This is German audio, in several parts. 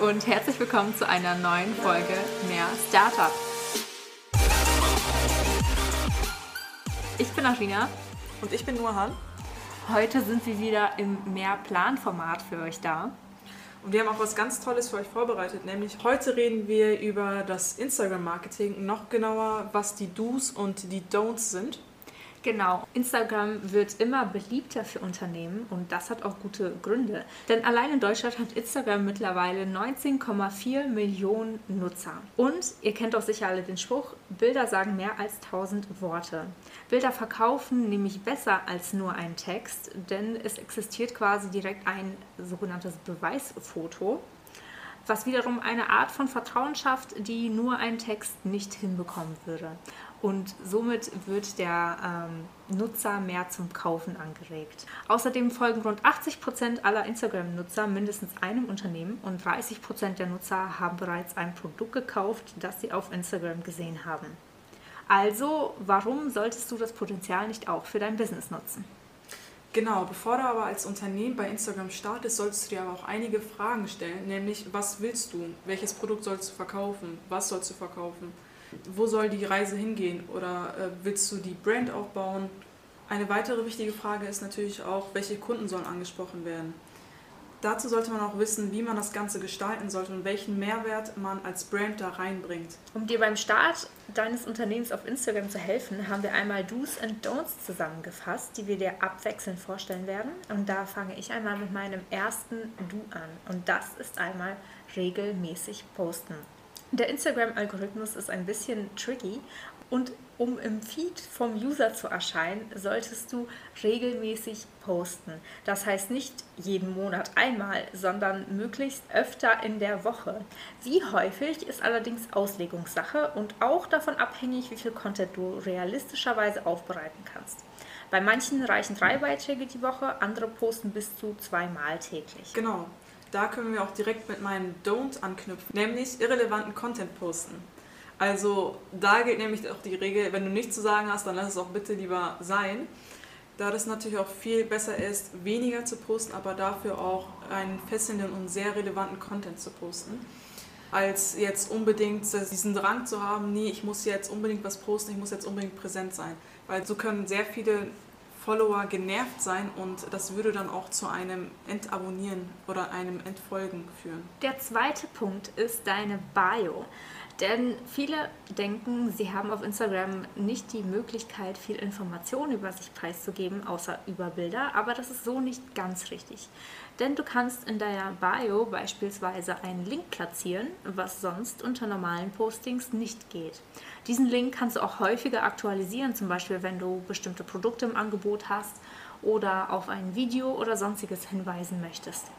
und herzlich willkommen zu einer neuen Folge Mehr Startup. Ich bin Arina. Und ich bin Nurhan. Heute sind wir wieder im Mehr-Plan-Format für euch da. Und wir haben auch was ganz Tolles für euch vorbereitet, nämlich heute reden wir über das Instagram-Marketing, noch genauer, was die Do's und die Don'ts sind. Genau, Instagram wird immer beliebter für Unternehmen und das hat auch gute Gründe. Denn allein in Deutschland hat Instagram mittlerweile 19,4 Millionen Nutzer. Und ihr kennt doch sicher alle den Spruch, Bilder sagen mehr als 1000 Worte. Bilder verkaufen nämlich besser als nur ein Text, denn es existiert quasi direkt ein sogenanntes Beweisfoto was wiederum eine Art von Vertrauen schafft, die nur ein Text nicht hinbekommen würde. Und somit wird der ähm, Nutzer mehr zum Kaufen angeregt. Außerdem folgen rund 80 Prozent aller Instagram-Nutzer mindestens einem Unternehmen und 30 Prozent der Nutzer haben bereits ein Produkt gekauft, das sie auf Instagram gesehen haben. Also, warum solltest du das Potenzial nicht auch für dein Business nutzen? Genau, bevor du aber als Unternehmen bei Instagram startest, solltest du dir aber auch einige Fragen stellen, nämlich was willst du? Welches Produkt sollst du verkaufen? Was sollst du verkaufen? Wo soll die Reise hingehen? Oder äh, willst du die Brand aufbauen? Eine weitere wichtige Frage ist natürlich auch, welche Kunden sollen angesprochen werden? Dazu sollte man auch wissen, wie man das Ganze gestalten sollte und welchen Mehrwert man als Brand da reinbringt. Um dir beim Start deines Unternehmens auf Instagram zu helfen, haben wir einmal Do's and Don'ts zusammengefasst, die wir dir abwechselnd vorstellen werden. Und da fange ich einmal mit meinem ersten Do an. Und das ist einmal regelmäßig posten. Der Instagram-Algorithmus ist ein bisschen tricky und um im Feed vom User zu erscheinen, solltest du regelmäßig posten. Das heißt nicht jeden Monat einmal, sondern möglichst öfter in der Woche. Wie häufig ist allerdings Auslegungssache und auch davon abhängig, wie viel Content du realistischerweise aufbereiten kannst. Bei manchen reichen drei Beiträge die Woche, andere posten bis zu zweimal täglich. Genau. Da können wir auch direkt mit meinem Don't anknüpfen, nämlich irrelevanten Content posten. Also da gilt nämlich auch die Regel, wenn du nichts zu sagen hast, dann lass es auch bitte lieber sein. Da das natürlich auch viel besser ist, weniger zu posten, aber dafür auch einen fesselnden und sehr relevanten Content zu posten, als jetzt unbedingt diesen Drang zu haben, nee, ich muss jetzt unbedingt was posten, ich muss jetzt unbedingt präsent sein. Weil so können sehr viele Follower genervt sein und das würde dann auch zu einem Entabonnieren oder einem Entfolgen führen. Der zweite Punkt ist deine Bio. Denn viele denken, sie haben auf Instagram nicht die Möglichkeit, viel Informationen über sich preiszugeben, außer über Bilder. Aber das ist so nicht ganz richtig. Denn du kannst in deiner Bio beispielsweise einen Link platzieren, was sonst unter normalen Postings nicht geht. Diesen Link kannst du auch häufiger aktualisieren, zum Beispiel wenn du bestimmte Produkte im Angebot hast oder auf ein Video oder sonstiges hinweisen möchtest.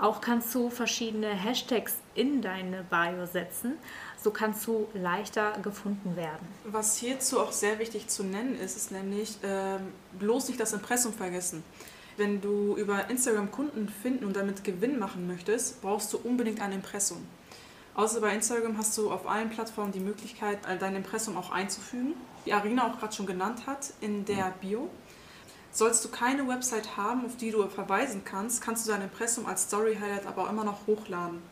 Auch kannst du verschiedene Hashtags in deine Bio setzen, so kannst du leichter gefunden werden. Was hierzu auch sehr wichtig zu nennen ist, ist nämlich äh, bloß nicht das Impressum vergessen. Wenn du über Instagram Kunden finden und damit Gewinn machen möchtest, brauchst du unbedingt ein Impressum. Außer bei Instagram hast du auf allen Plattformen die Möglichkeit, dein Impressum auch einzufügen, wie Arina auch gerade schon genannt hat in der Bio. Sollst du keine Website haben, auf die du verweisen kannst, kannst du dein Impressum als Story Highlight aber immer noch hochladen.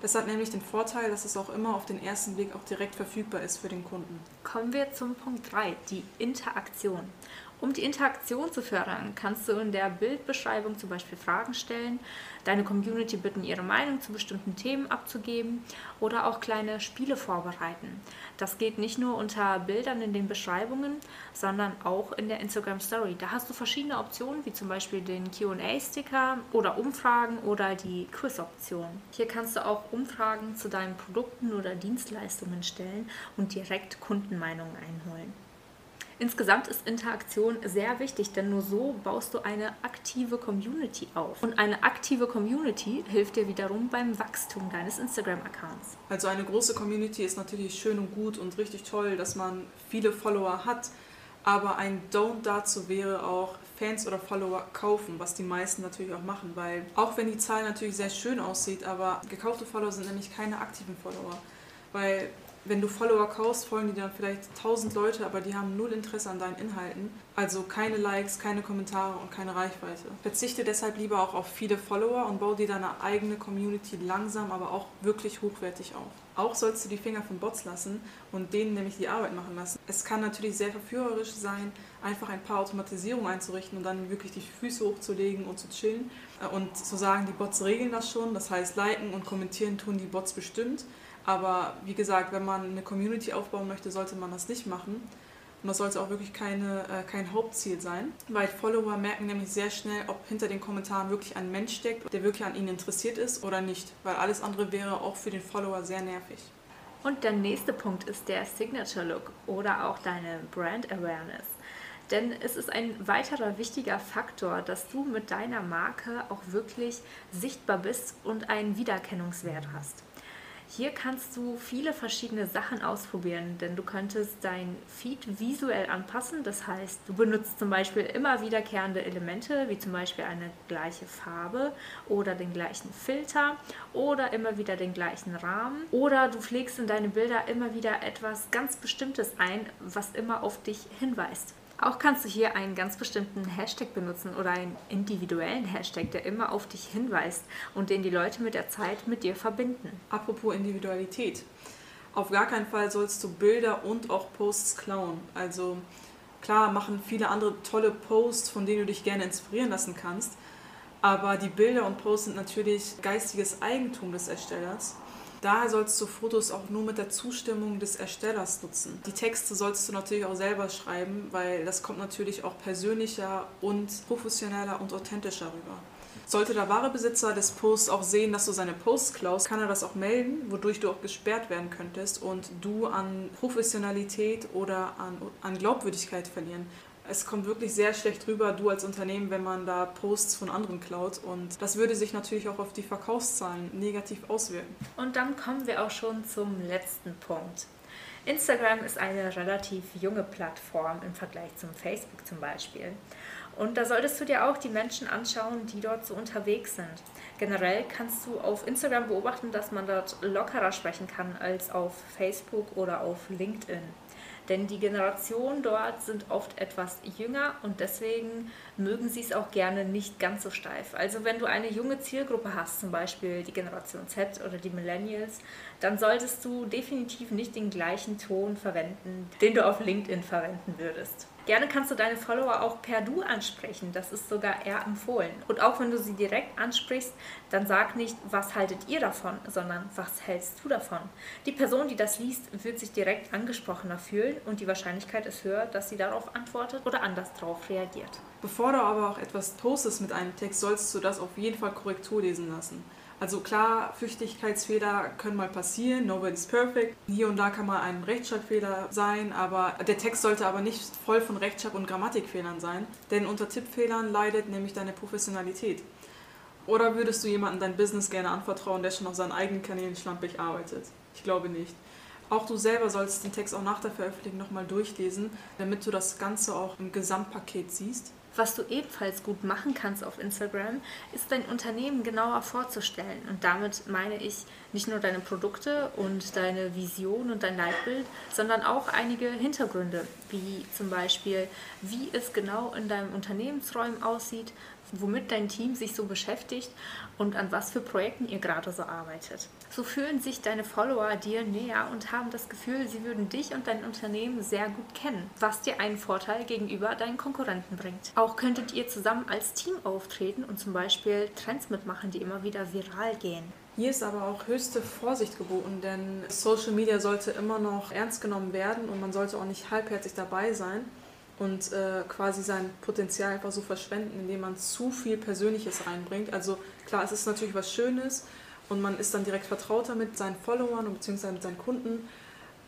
Das hat nämlich den Vorteil, dass es auch immer auf den ersten Blick auch direkt verfügbar ist für den Kunden. Kommen wir zum Punkt 3, die Interaktion. Um die Interaktion zu fördern, kannst du in der Bildbeschreibung zum Beispiel Fragen stellen, deine Community bitten, ihre Meinung zu bestimmten Themen abzugeben oder auch kleine Spiele vorbereiten. Das geht nicht nur unter Bildern in den Beschreibungen, sondern auch in der Instagram Story. Da hast du verschiedene Optionen, wie zum Beispiel den QA-Sticker oder Umfragen oder die Quiz-Option. Hier kannst du auch Umfragen zu deinen Produkten oder Dienstleistungen stellen und direkt Kundenmeinungen einholen. Insgesamt ist Interaktion sehr wichtig, denn nur so baust du eine aktive Community auf. Und eine aktive Community hilft dir wiederum beim Wachstum deines Instagram-Accounts. Also eine große Community ist natürlich schön und gut und richtig toll, dass man viele Follower hat. Aber ein Don't dazu wäre auch Fans oder Follower kaufen, was die meisten natürlich auch machen, weil auch wenn die Zahl natürlich sehr schön aussieht, aber gekaufte Follower sind nämlich keine aktiven Follower. Weil wenn du Follower kaufst, folgen die dann vielleicht 1000 Leute, aber die haben null Interesse an deinen Inhalten. Also keine Likes, keine Kommentare und keine Reichweite. Verzichte deshalb lieber auch auf viele Follower und baue dir deine eigene Community langsam, aber auch wirklich hochwertig auf. Auch sollst du die Finger von Bots lassen und denen nämlich die Arbeit machen lassen. Es kann natürlich sehr verführerisch sein, einfach ein paar Automatisierungen einzurichten und dann wirklich die Füße hochzulegen und zu chillen und zu sagen, die Bots regeln das schon. Das heißt, liken und kommentieren tun die Bots bestimmt. Aber wie gesagt, wenn man eine Community aufbauen möchte, sollte man das nicht machen. Und das sollte auch wirklich keine, äh, kein Hauptziel sein, weil Follower merken nämlich sehr schnell, ob hinter den Kommentaren wirklich ein Mensch steckt, der wirklich an ihnen interessiert ist oder nicht, weil alles andere wäre auch für den Follower sehr nervig. Und der nächste Punkt ist der Signature Look oder auch deine Brand Awareness. Denn es ist ein weiterer wichtiger Faktor, dass du mit deiner Marke auch wirklich sichtbar bist und einen Wiedererkennungswert hast. Hier kannst du viele verschiedene Sachen ausprobieren, denn du könntest dein Feed visuell anpassen. Das heißt, du benutzt zum Beispiel immer wiederkehrende Elemente, wie zum Beispiel eine gleiche Farbe oder den gleichen Filter oder immer wieder den gleichen Rahmen. Oder du pflegst in deine Bilder immer wieder etwas ganz Bestimmtes ein, was immer auf dich hinweist. Auch kannst du hier einen ganz bestimmten Hashtag benutzen oder einen individuellen Hashtag, der immer auf dich hinweist und den die Leute mit der Zeit mit dir verbinden. Apropos Individualität. Auf gar keinen Fall sollst du Bilder und auch Posts klauen. Also klar machen viele andere tolle Posts, von denen du dich gerne inspirieren lassen kannst. Aber die Bilder und Posts sind natürlich geistiges Eigentum des Erstellers. Daher sollst du Fotos auch nur mit der Zustimmung des Erstellers nutzen. Die Texte sollst du natürlich auch selber schreiben, weil das kommt natürlich auch persönlicher und professioneller und authentischer rüber. Sollte der wahre Besitzer des Posts auch sehen, dass du seine Posts klaust, kann er das auch melden, wodurch du auch gesperrt werden könntest und du an Professionalität oder an, an Glaubwürdigkeit verlieren es kommt wirklich sehr schlecht rüber, du als Unternehmen, wenn man da Posts von anderen klaut. Und das würde sich natürlich auch auf die Verkaufszahlen negativ auswirken. Und dann kommen wir auch schon zum letzten Punkt. Instagram ist eine relativ junge Plattform im Vergleich zum Facebook zum Beispiel. Und da solltest du dir auch die Menschen anschauen, die dort so unterwegs sind. Generell kannst du auf Instagram beobachten, dass man dort lockerer sprechen kann als auf Facebook oder auf LinkedIn. Denn die Generationen dort sind oft etwas jünger und deswegen mögen sie es auch gerne nicht ganz so steif. Also wenn du eine junge Zielgruppe hast, zum Beispiel die Generation Z oder die Millennials, dann solltest du definitiv nicht den gleichen Ton verwenden, den du auf LinkedIn verwenden würdest. Gerne kannst du deine Follower auch per Du ansprechen. Das ist sogar eher empfohlen. Und auch wenn du sie direkt ansprichst, dann sag nicht, was haltet ihr davon, sondern was hältst du davon. Die Person, die das liest, wird sich direkt angesprochener fühlen und die Wahrscheinlichkeit ist höher, dass sie darauf antwortet oder anders darauf reagiert. Bevor du aber auch etwas postest mit einem Text, sollst du das auf jeden Fall Korrektur lesen lassen. Also klar, Flüchtigkeitsfehler können mal passieren, nobody's perfect. Hier und da kann mal ein Rechtschreibfehler sein, aber der Text sollte aber nicht voll von Rechtschreib- und Grammatikfehlern sein, denn unter Tippfehlern leidet nämlich deine Professionalität. Oder würdest du jemandem dein Business gerne anvertrauen, der schon auf seinen eigenen Kanälen schlampig arbeitet? Ich glaube nicht. Auch du selber sollst den Text auch nach der Veröffentlichung nochmal durchlesen, damit du das Ganze auch im Gesamtpaket siehst. Was du ebenfalls gut machen kannst auf Instagram, ist dein Unternehmen genauer vorzustellen. Und damit meine ich nicht nur deine Produkte und deine Vision und dein Leitbild, sondern auch einige Hintergründe, wie zum Beispiel, wie es genau in deinem Unternehmensräumen aussieht, womit dein Team sich so beschäftigt und an was für Projekten ihr gerade so arbeitet. So fühlen sich deine Follower dir näher und haben das Gefühl, sie würden dich und dein Unternehmen sehr gut kennen, was dir einen Vorteil gegenüber deinen Konkurrenten bringt. Auch könntet ihr zusammen als Team auftreten und zum Beispiel Trends mitmachen, die immer wieder viral gehen. Hier ist aber auch höchste Vorsicht geboten, denn Social Media sollte immer noch ernst genommen werden und man sollte auch nicht halbherzig dabei sein und äh, quasi sein Potenzial einfach so verschwenden, indem man zu viel Persönliches reinbringt. Also klar, es ist natürlich was Schönes und man ist dann direkt vertrauter mit seinen Followern und beziehungsweise mit seinen Kunden,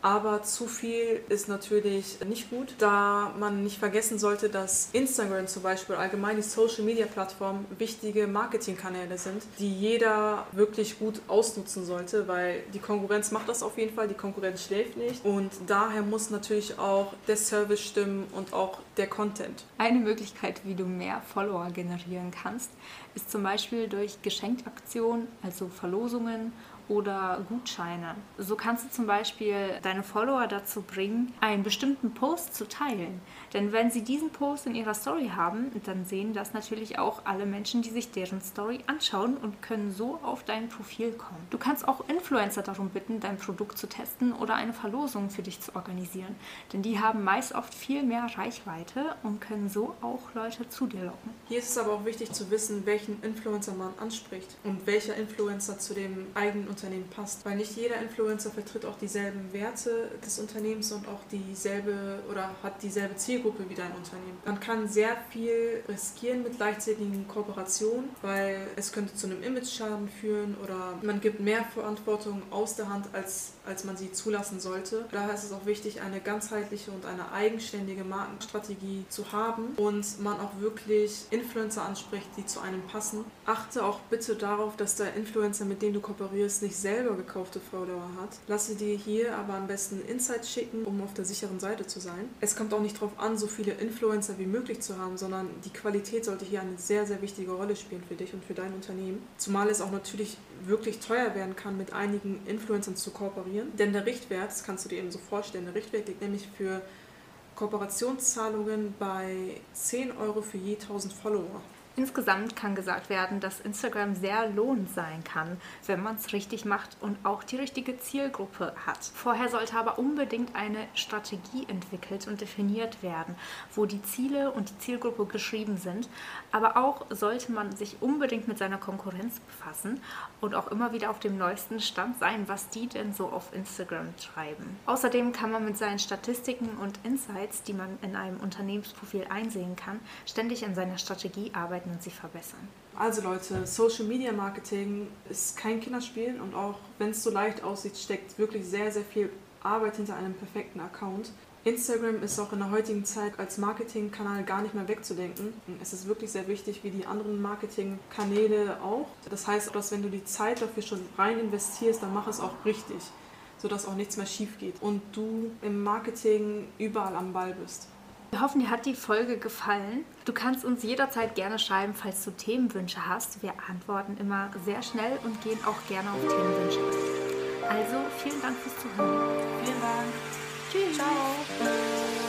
aber zu viel ist natürlich nicht gut, da man nicht vergessen sollte, dass Instagram zum Beispiel, allgemein die Social Media Plattformen, wichtige Marketingkanäle sind, die jeder wirklich gut ausnutzen sollte, weil die Konkurrenz macht das auf jeden Fall, die Konkurrenz schläft nicht und daher muss natürlich auch der Service stimmen und auch der Content. Eine Möglichkeit, wie du mehr Follower generieren kannst, ist zum Beispiel durch Geschenkaktionen, also Verlosungen oder Gutscheine. So kannst du zum Beispiel deine Follower dazu bringen, einen bestimmten Post zu teilen. Denn wenn sie diesen Post in ihrer Story haben, dann sehen das natürlich auch alle Menschen, die sich deren Story anschauen und können so auf dein Profil kommen. Du kannst auch Influencer darum bitten, dein Produkt zu testen oder eine Verlosung für dich zu organisieren. Denn die haben meist oft viel mehr Reichweite und können so auch Leute zu dir locken. Hier ist es aber auch wichtig zu wissen, welchen Influencer man anspricht und welcher Influencer zu dem eigenen Unternehmen passt. Weil nicht jeder Influencer vertritt auch dieselben Werte des Unternehmens und auch dieselbe oder hat dieselbe Zielgruppe wie dein Unternehmen. Man kann sehr viel riskieren mit gleichzeitigen Kooperationen, weil es könnte zu einem Image-Schaden führen oder man gibt mehr Verantwortung aus der Hand, als, als man sie zulassen sollte. Daher ist es auch wichtig, eine ganzheitliche und eine eigenständige Markenstrategie zu haben und man auch wirklich Influencer anspricht, die zu einem passen. Achte auch bitte darauf, dass der Influencer, mit dem du kooperierst, nicht selber gekaufte Follower hat. Lasse dir hier aber am besten Insights schicken, um auf der sicheren Seite zu sein. Es kommt auch nicht darauf an, so viele Influencer wie möglich zu haben, sondern die Qualität sollte hier eine sehr, sehr wichtige Rolle spielen für dich und für dein Unternehmen. Zumal es auch natürlich wirklich teuer werden kann, mit einigen Influencern zu kooperieren. Denn der Richtwert, das kannst du dir eben so vorstellen, der Richtwert liegt nämlich für Kooperationszahlungen bei 10 Euro für je 1000 Follower. Insgesamt kann gesagt werden, dass Instagram sehr lohnend sein kann, wenn man es richtig macht und auch die richtige Zielgruppe hat. Vorher sollte aber unbedingt eine Strategie entwickelt und definiert werden, wo die Ziele und die Zielgruppe geschrieben sind. Aber auch sollte man sich unbedingt mit seiner Konkurrenz befassen und auch immer wieder auf dem neuesten Stand sein, was die denn so auf Instagram treiben. Außerdem kann man mit seinen Statistiken und Insights, die man in einem Unternehmensprofil einsehen kann, ständig an seiner Strategie arbeiten arbeiten und sie verbessern. Also Leute, Social Media Marketing ist kein Kinderspiel und auch wenn es so leicht aussieht, steckt wirklich sehr, sehr viel Arbeit hinter einem perfekten Account. Instagram ist auch in der heutigen Zeit als Marketingkanal gar nicht mehr wegzudenken. Es ist wirklich sehr wichtig, wie die anderen Marketingkanäle auch. Das heißt, dass wenn du die Zeit dafür schon rein investierst, dann mach es auch richtig, sodass auch nichts mehr schief geht und du im Marketing überall am Ball bist. Wir hoffen, dir hat die Folge gefallen. Du kannst uns jederzeit gerne schreiben, falls du Themenwünsche hast. Wir antworten immer sehr schnell und gehen auch gerne auf Themenwünsche Also, vielen Dank fürs Zuhören. Vielen Dank. Tschüss. Ciao.